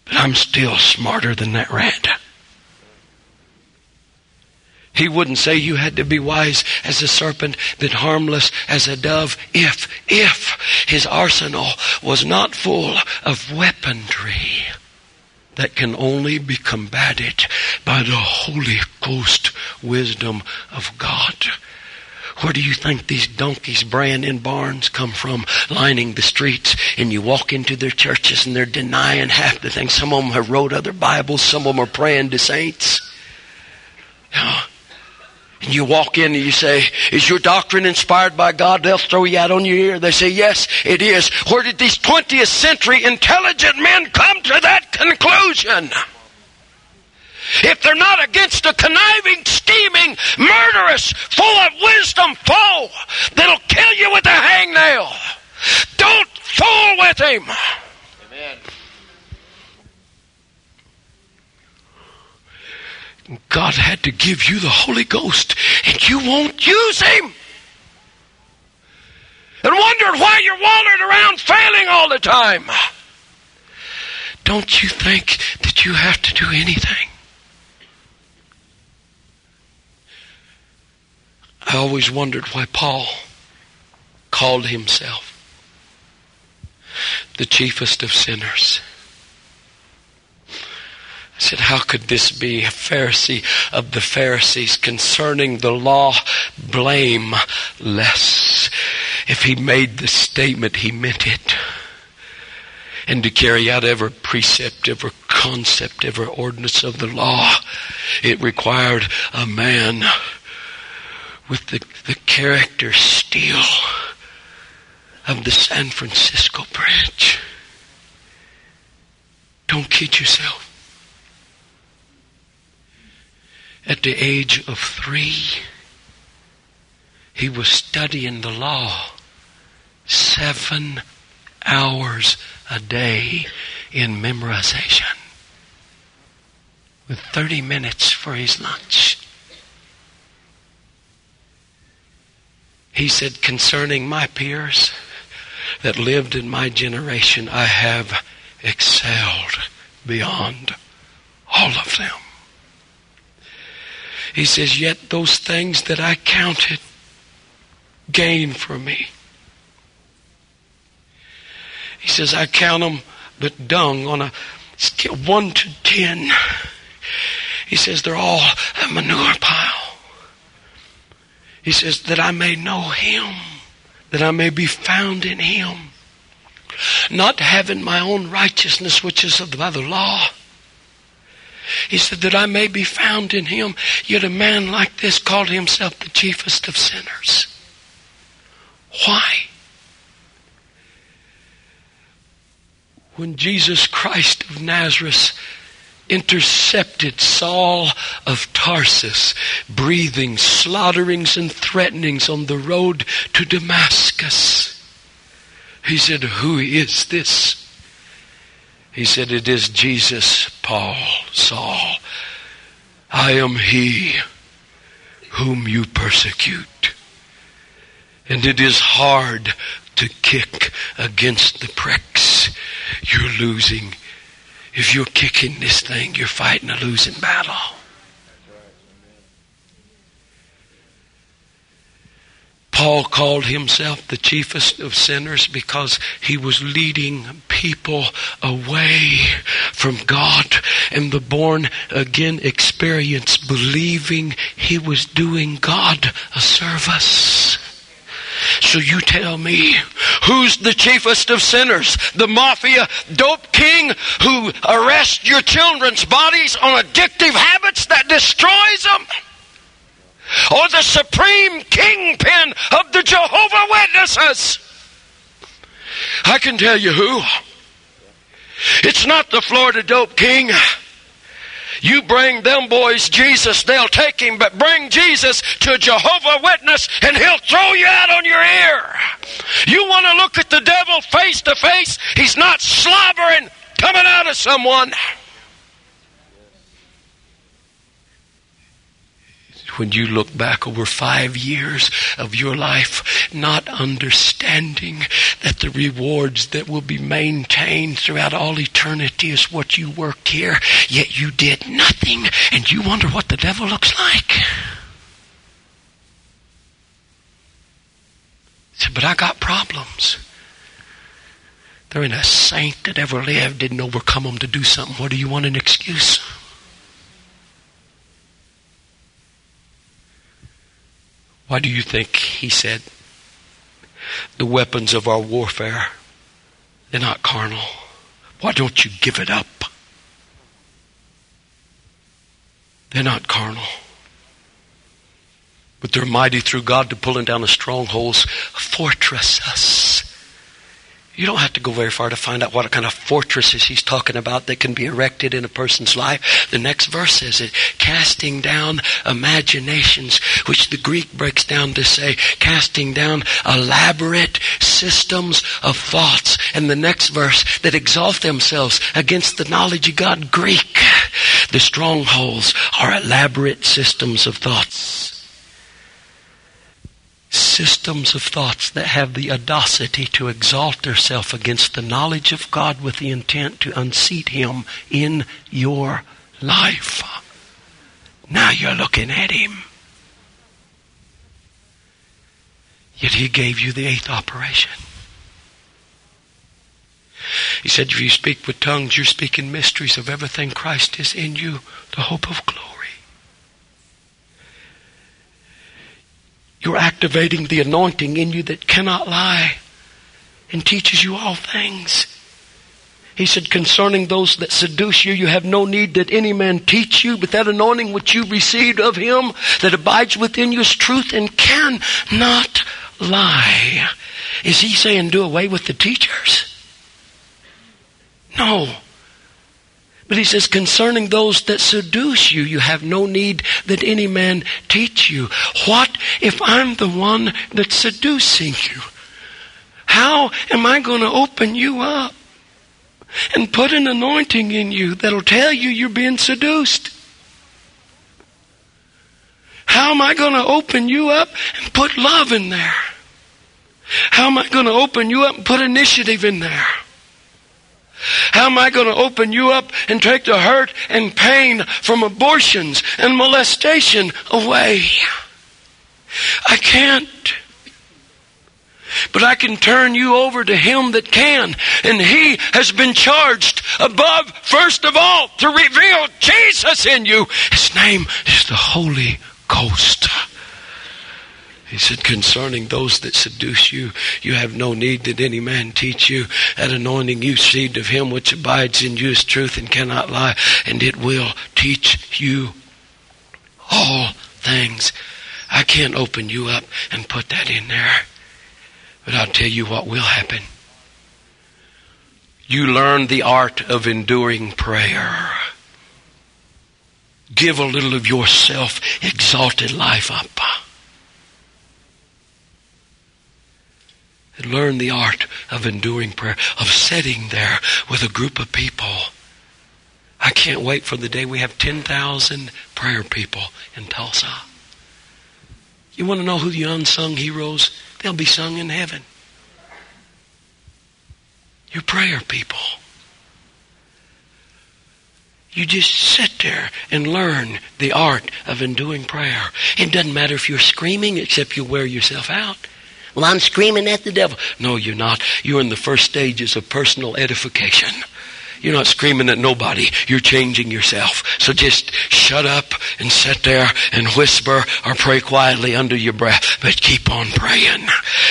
But I'm still smarter than that rat. He wouldn't say you had to be wise as a serpent, but harmless as a dove if, if his arsenal was not full of weaponry that can only be combated by the Holy Ghost wisdom of God. Where do you think these donkeys brand in barns come from, lining the streets? And you walk into their churches and they're denying half the things. Some of them have wrote other Bibles. Some of them are praying to saints. And you walk in and you say, is your doctrine inspired by God? They'll throw you out on your ear. They say, yes, it is. Where did these 20th century intelligent men come to that conclusion? If they're not against a conniving, scheming, murderous, full of wisdom foe that'll kill you with a hangnail, don't fool with him. Amen. God had to give you the Holy Ghost, and you won't use Him. And wondered why you're wandering around failing all the time. Don't you think that you have to do anything? I always wondered why Paul called himself the chiefest of sinners. I said, How could this be? A Pharisee of the Pharisees concerning the law, blameless. If he made the statement, he meant it. And to carry out every precept, every concept, every ordinance of the law, it required a man with the, the character steel of the San Francisco branch. Don't kid yourself. At the age of three, he was studying the law seven hours a day in memorization with 30 minutes for his lunch. He said, concerning my peers that lived in my generation, I have excelled beyond all of them. He says, Yet those things that I counted gain for me. He says, I count them but dung on a scale 1 to 10. He says, they're all a manure pile. He says, that I may know Him, that I may be found in Him. Not having my own righteousness, which is by the law he said, That I may be found in him. Yet a man like this called himself the chiefest of sinners. Why? When Jesus Christ of Nazareth intercepted Saul of Tarsus, breathing slaughterings and threatenings on the road to Damascus. He said, Who is this? He said, It is Jesus, Paul, Saul. I am he whom you persecute. And it is hard to kick against the pricks. You're losing. If you're kicking this thing, you're fighting a losing battle. Paul called himself the chiefest of sinners because he was leading people away from God and the born again experience, believing he was doing God a service. So you tell me, who's the chiefest of sinners? The mafia dope king who arrests your children's bodies on addictive habits that destroys them? Or the supreme kingpin of the Jehovah Witnesses. I can tell you who. It's not the Florida Dope King. You bring them boys Jesus, they'll take him, but bring Jesus to Jehovah Witness and he'll throw you out on your ear. You want to look at the devil face to face? He's not slobbering coming out of someone. when you look back over five years of your life, not understanding that the rewards that will be maintained throughout all eternity is what you worked here, yet you did nothing, and you wonder what the devil looks like. Said, but I got problems. There ain't a saint that ever lived didn't overcome them to do something. What do you want an excuse? Why do you think he said the weapons of our warfare they're not carnal? Why don't you give it up? They're not carnal. But they're mighty through God to pulling down the strongholds, fortress us. You don't have to go very far to find out what kind of fortresses he's talking about that can be erected in a person's life. The next verse says it, casting down imaginations, which the Greek breaks down to say, casting down elaborate systems of thoughts. And the next verse, that exalt themselves against the knowledge of God, Greek. The strongholds are elaborate systems of thoughts systems of thoughts that have the audacity to exalt themselves against the knowledge of God with the intent to unseat Him in your life. Now you're looking at Him. Yet He gave you the eighth operation. He said, if you speak with tongues, you're speaking mysteries of everything Christ is in you, the hope of glory. You're activating the anointing in you that cannot lie and teaches you all things. He said, concerning those that seduce you, you have no need that any man teach you, but that anointing which you received of him that abides within you is truth and cannot lie. Is he saying do away with the teachers? No. But he says, concerning those that seduce you, you have no need that any man teach you. What if I'm the one that's seducing you? How am I going to open you up and put an anointing in you that'll tell you you're being seduced? How am I going to open you up and put love in there? How am I going to open you up and put initiative in there? How am I going to open you up and take the hurt and pain from abortions and molestation away? I can't. But I can turn you over to Him that can. And He has been charged above, first of all, to reveal Jesus in you. His name is the Holy Ghost. He said, concerning those that seduce you, you have no need that any man teach you. That anointing you received of him which abides in you is truth and cannot lie, and it will teach you all things. I can't open you up and put that in there. But I'll tell you what will happen. You learn the art of enduring prayer. Give a little of yourself exalted life up. Learn the art of enduring prayer, of sitting there with a group of people. I can't wait for the day we have 10,000 prayer people in Tulsa. You want to know who the unsung heroes? They'll be sung in heaven. Your prayer people. You just sit there and learn the art of enduring prayer. It doesn't matter if you're screaming, except you wear yourself out. Well, I'm screaming at the devil. No, you're not. You're in the first stages of personal edification. You're not screaming at nobody. You're changing yourself. So just shut up and sit there and whisper or pray quietly under your breath. But keep on praying.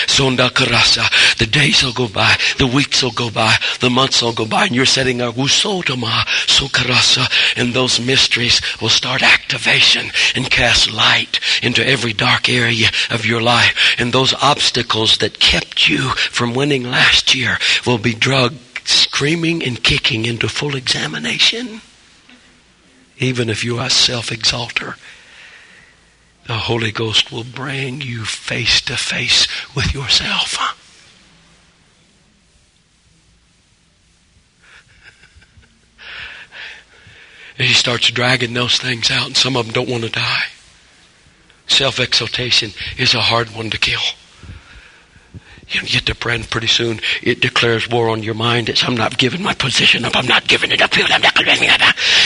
Sonda karasa. The days will go by. The weeks will go by. The months will go by. And you're setting there. Usotama sokarasa. And those mysteries will start activation and cast light into every dark area of your life. And those obstacles that kept you from winning last year will be drugged screaming and kicking into full examination, even if you are self exalter, the Holy Ghost will bring you face to face with yourself. He starts dragging those things out, and some of them don't want to die. Self exaltation is a hard one to kill. You get to praying pretty soon. It declares war on your mind. It's, I'm not giving my position up. I'm not giving it up. And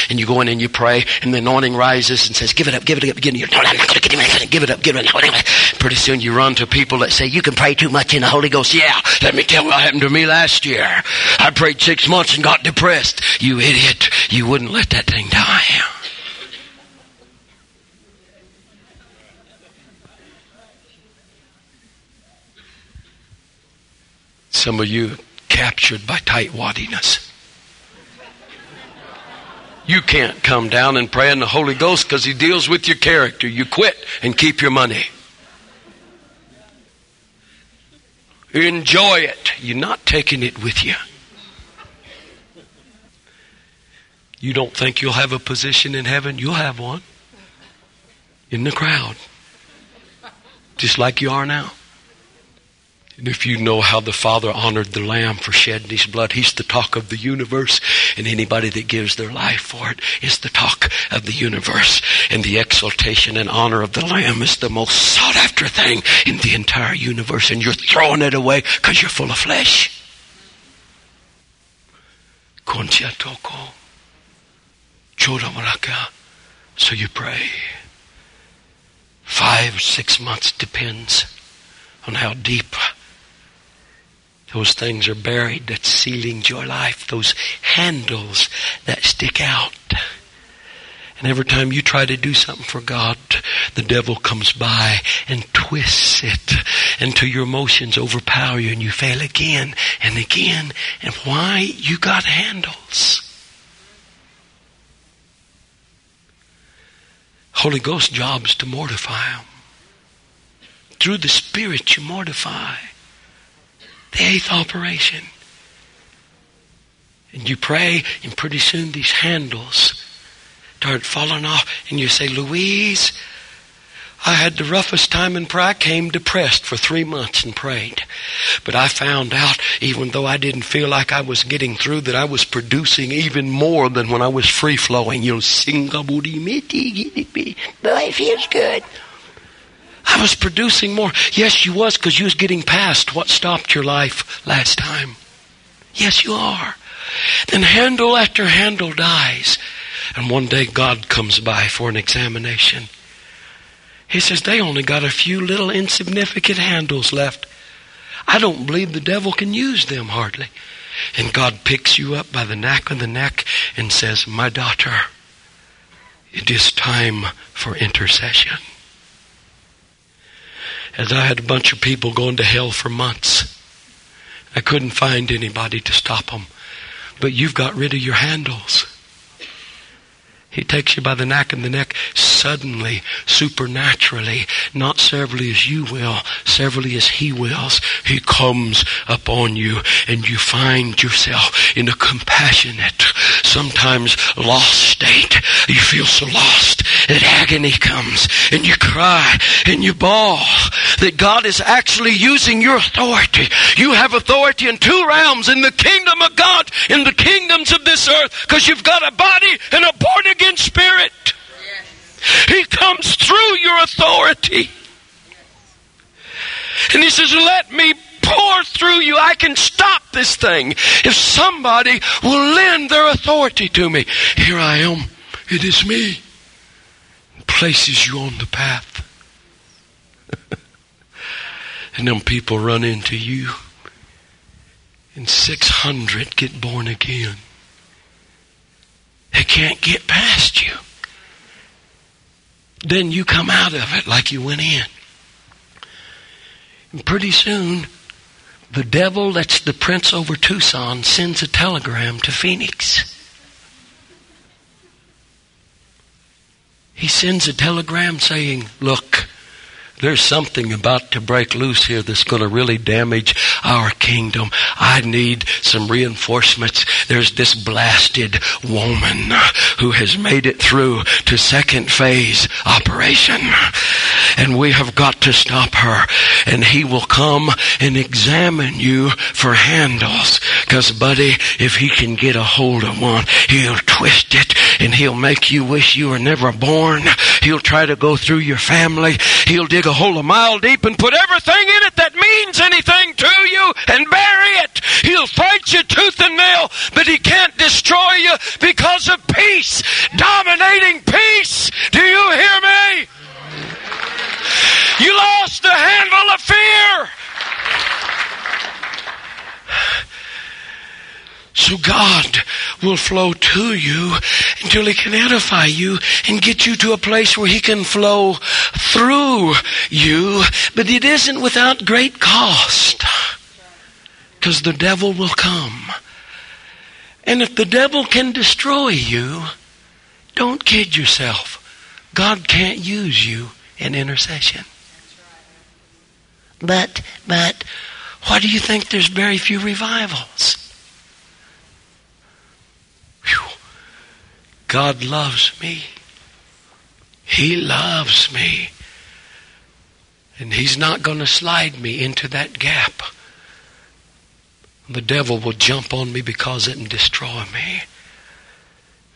and you go in and you pray, and the anointing rises and says, "Give it up, give it up, give it up." No, I'm not going to give it. Give it up, give it up. Pretty soon you run to people that say, "You can pray too much in the Holy Ghost." Yeah, let me tell you what happened to me last year. I prayed six months and got depressed. You idiot! You wouldn't let that thing die. Some of you captured by tightwaddiness. You can't come down and pray in the Holy Ghost because He deals with your character. You quit and keep your money. enjoy it. You're not taking it with you. You don't think you'll have a position in heaven? You'll have one. In the crowd. Just like you are now. And if you know how the Father honored the Lamb for shedding His blood, He's the talk of the universe. And anybody that gives their life for it is the talk of the universe. And the exaltation and honor of the Lamb is the most sought after thing in the entire universe. And you're throwing it away because you're full of flesh. So you pray. Five, six months depends on how deep those things are buried that's sealing your life. Those handles that stick out. And every time you try to do something for God, the devil comes by and twists it until your emotions overpower you and you fail again and again. And why? You got handles. Holy Ghost jobs to mortify them. Through the Spirit you mortify the eighth operation. And you pray, and pretty soon these handles start falling off, and you say, Louise, I had the roughest time in prayer. I came depressed for three months and prayed. But I found out, even though I didn't feel like I was getting through, that I was producing even more than when I was free flowing. You know, sing Boy, it feels good. I was producing more. Yes, you was because you was getting past what stopped your life last time. Yes, you are. Then handle after handle dies. And one day God comes by for an examination. He says, they only got a few little insignificant handles left. I don't believe the devil can use them hardly. And God picks you up by the neck of the neck and says, My daughter, it is time for intercession as I had a bunch of people going to hell for months. I couldn't find anybody to stop them. But you've got rid of your handles. He takes you by the neck and the neck suddenly, supernaturally, not severally as you will, severally as he wills. He comes upon you and you find yourself in a compassionate, sometimes lost state. You feel so lost that agony comes and you cry and you bawl that God is actually using your authority. You have authority in two realms, in the kingdom of God, in the kingdoms of this earth, because you've got a body and a born again in spirit. He comes through your authority. And he says, Let me pour through you. I can stop this thing if somebody will lend their authority to me. Here I am. It is me. Places you on the path. and them people run into you. And 600 get born again. They can't get past you. Then you come out of it like you went in. And pretty soon, the devil that's the prince over Tucson sends a telegram to Phoenix. He sends a telegram saying, Look, there's something about to break loose here that's going to really damage our kingdom. I need some reinforcements. There's this blasted woman who has made it through to second phase operation. And we have got to stop her. And he will come and examine you for handles. Cause buddy, if he can get a hold of one, he'll twist it and he'll make you wish you were never born. He'll try to go through your family. He'll dig a hole a mile deep and put everything in it that means anything to you and bury it. He'll fight you tooth and nail, but he can't destroy you because of peace. dominating peace. Do you hear me? You lost the handle of fear. So God will flow to you until He can edify you and get you to a place where He can flow through you. But it isn't without great cost. Because the devil will come. And if the devil can destroy you, don't kid yourself. God can't use you in intercession. But, but, why do you think there's very few revivals? Whew. God loves me. He loves me. And He's not going to slide me into that gap. The devil will jump on me because it and destroy me.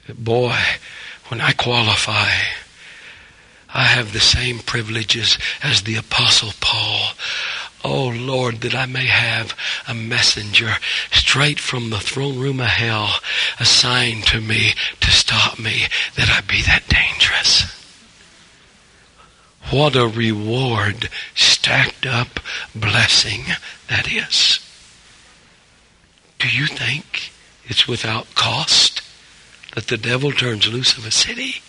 But Boy, when I qualify, I have the same privileges as the Apostle Paul. Oh Lord, that I may have a messenger straight from the throne room of hell assigned to me to stop me, that I be that dangerous. What a reward, stacked up blessing that is. Do you think it's without cost that the devil turns loose of a city?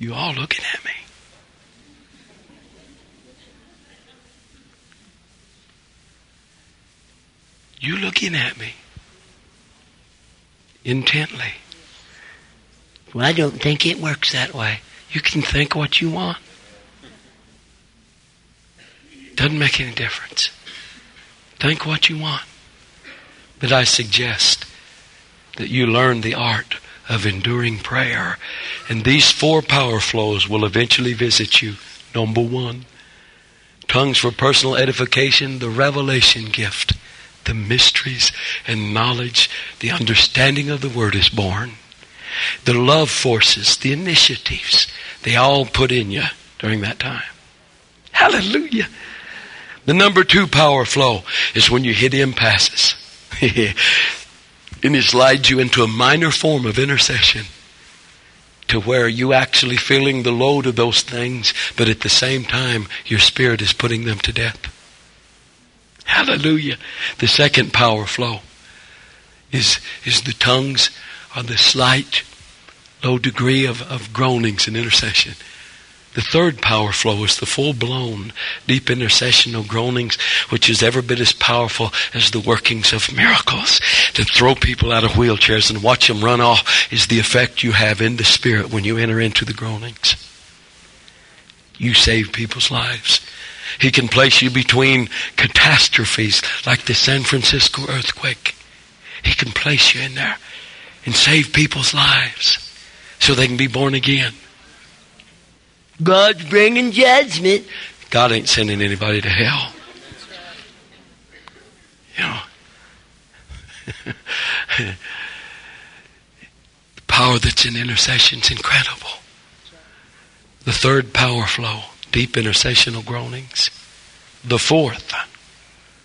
You all looking at me. You looking at me intently. Well, I don't think it works that way. You can think what you want. Doesn't make any difference. Think what you want. But I suggest that you learn the art of enduring prayer. And these four power flows will eventually visit you. Number one, tongues for personal edification, the revelation gift, the mysteries and knowledge, the understanding of the word is born. The love forces, the initiatives, they all put in you during that time. Hallelujah. The number two power flow is when you hit impasses. and He slides you into a minor form of intercession to where you actually feeling the load of those things, but at the same time, your spirit is putting them to death. Hallelujah. The second power flow is, is the tongues or the slight, low degree of, of groanings and intercession. The third power flow is the full blown, deep intercessional groanings, which is every bit as powerful as the workings of miracles. To throw people out of wheelchairs and watch them run off is the effect you have in the spirit when you enter into the groanings. You save people's lives. He can place you between catastrophes like the San Francisco earthquake. He can place you in there and save people's lives so they can be born again. God's bringing judgment. God ain't sending anybody to hell. You know. the power that's in intercession is incredible. The third power flow, deep intercessional groanings. The fourth,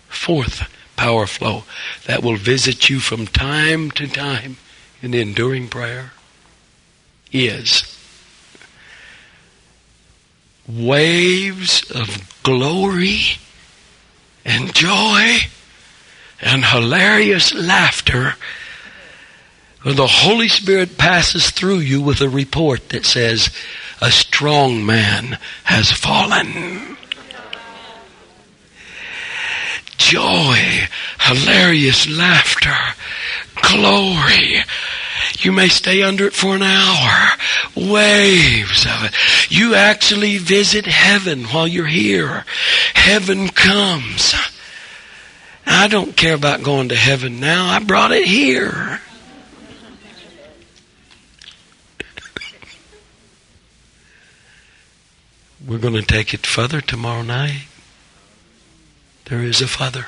fourth power flow that will visit you from time to time in enduring prayer is waves of glory and joy and hilarious laughter when the Holy Spirit passes through you with a report that says, a strong man has fallen. Joy, hilarious laughter, glory, you may stay under it for an hour. Waves of it. You actually visit heaven while you're here. Heaven comes. I don't care about going to heaven now. I brought it here. We're going to take it further tomorrow night. There is a Father.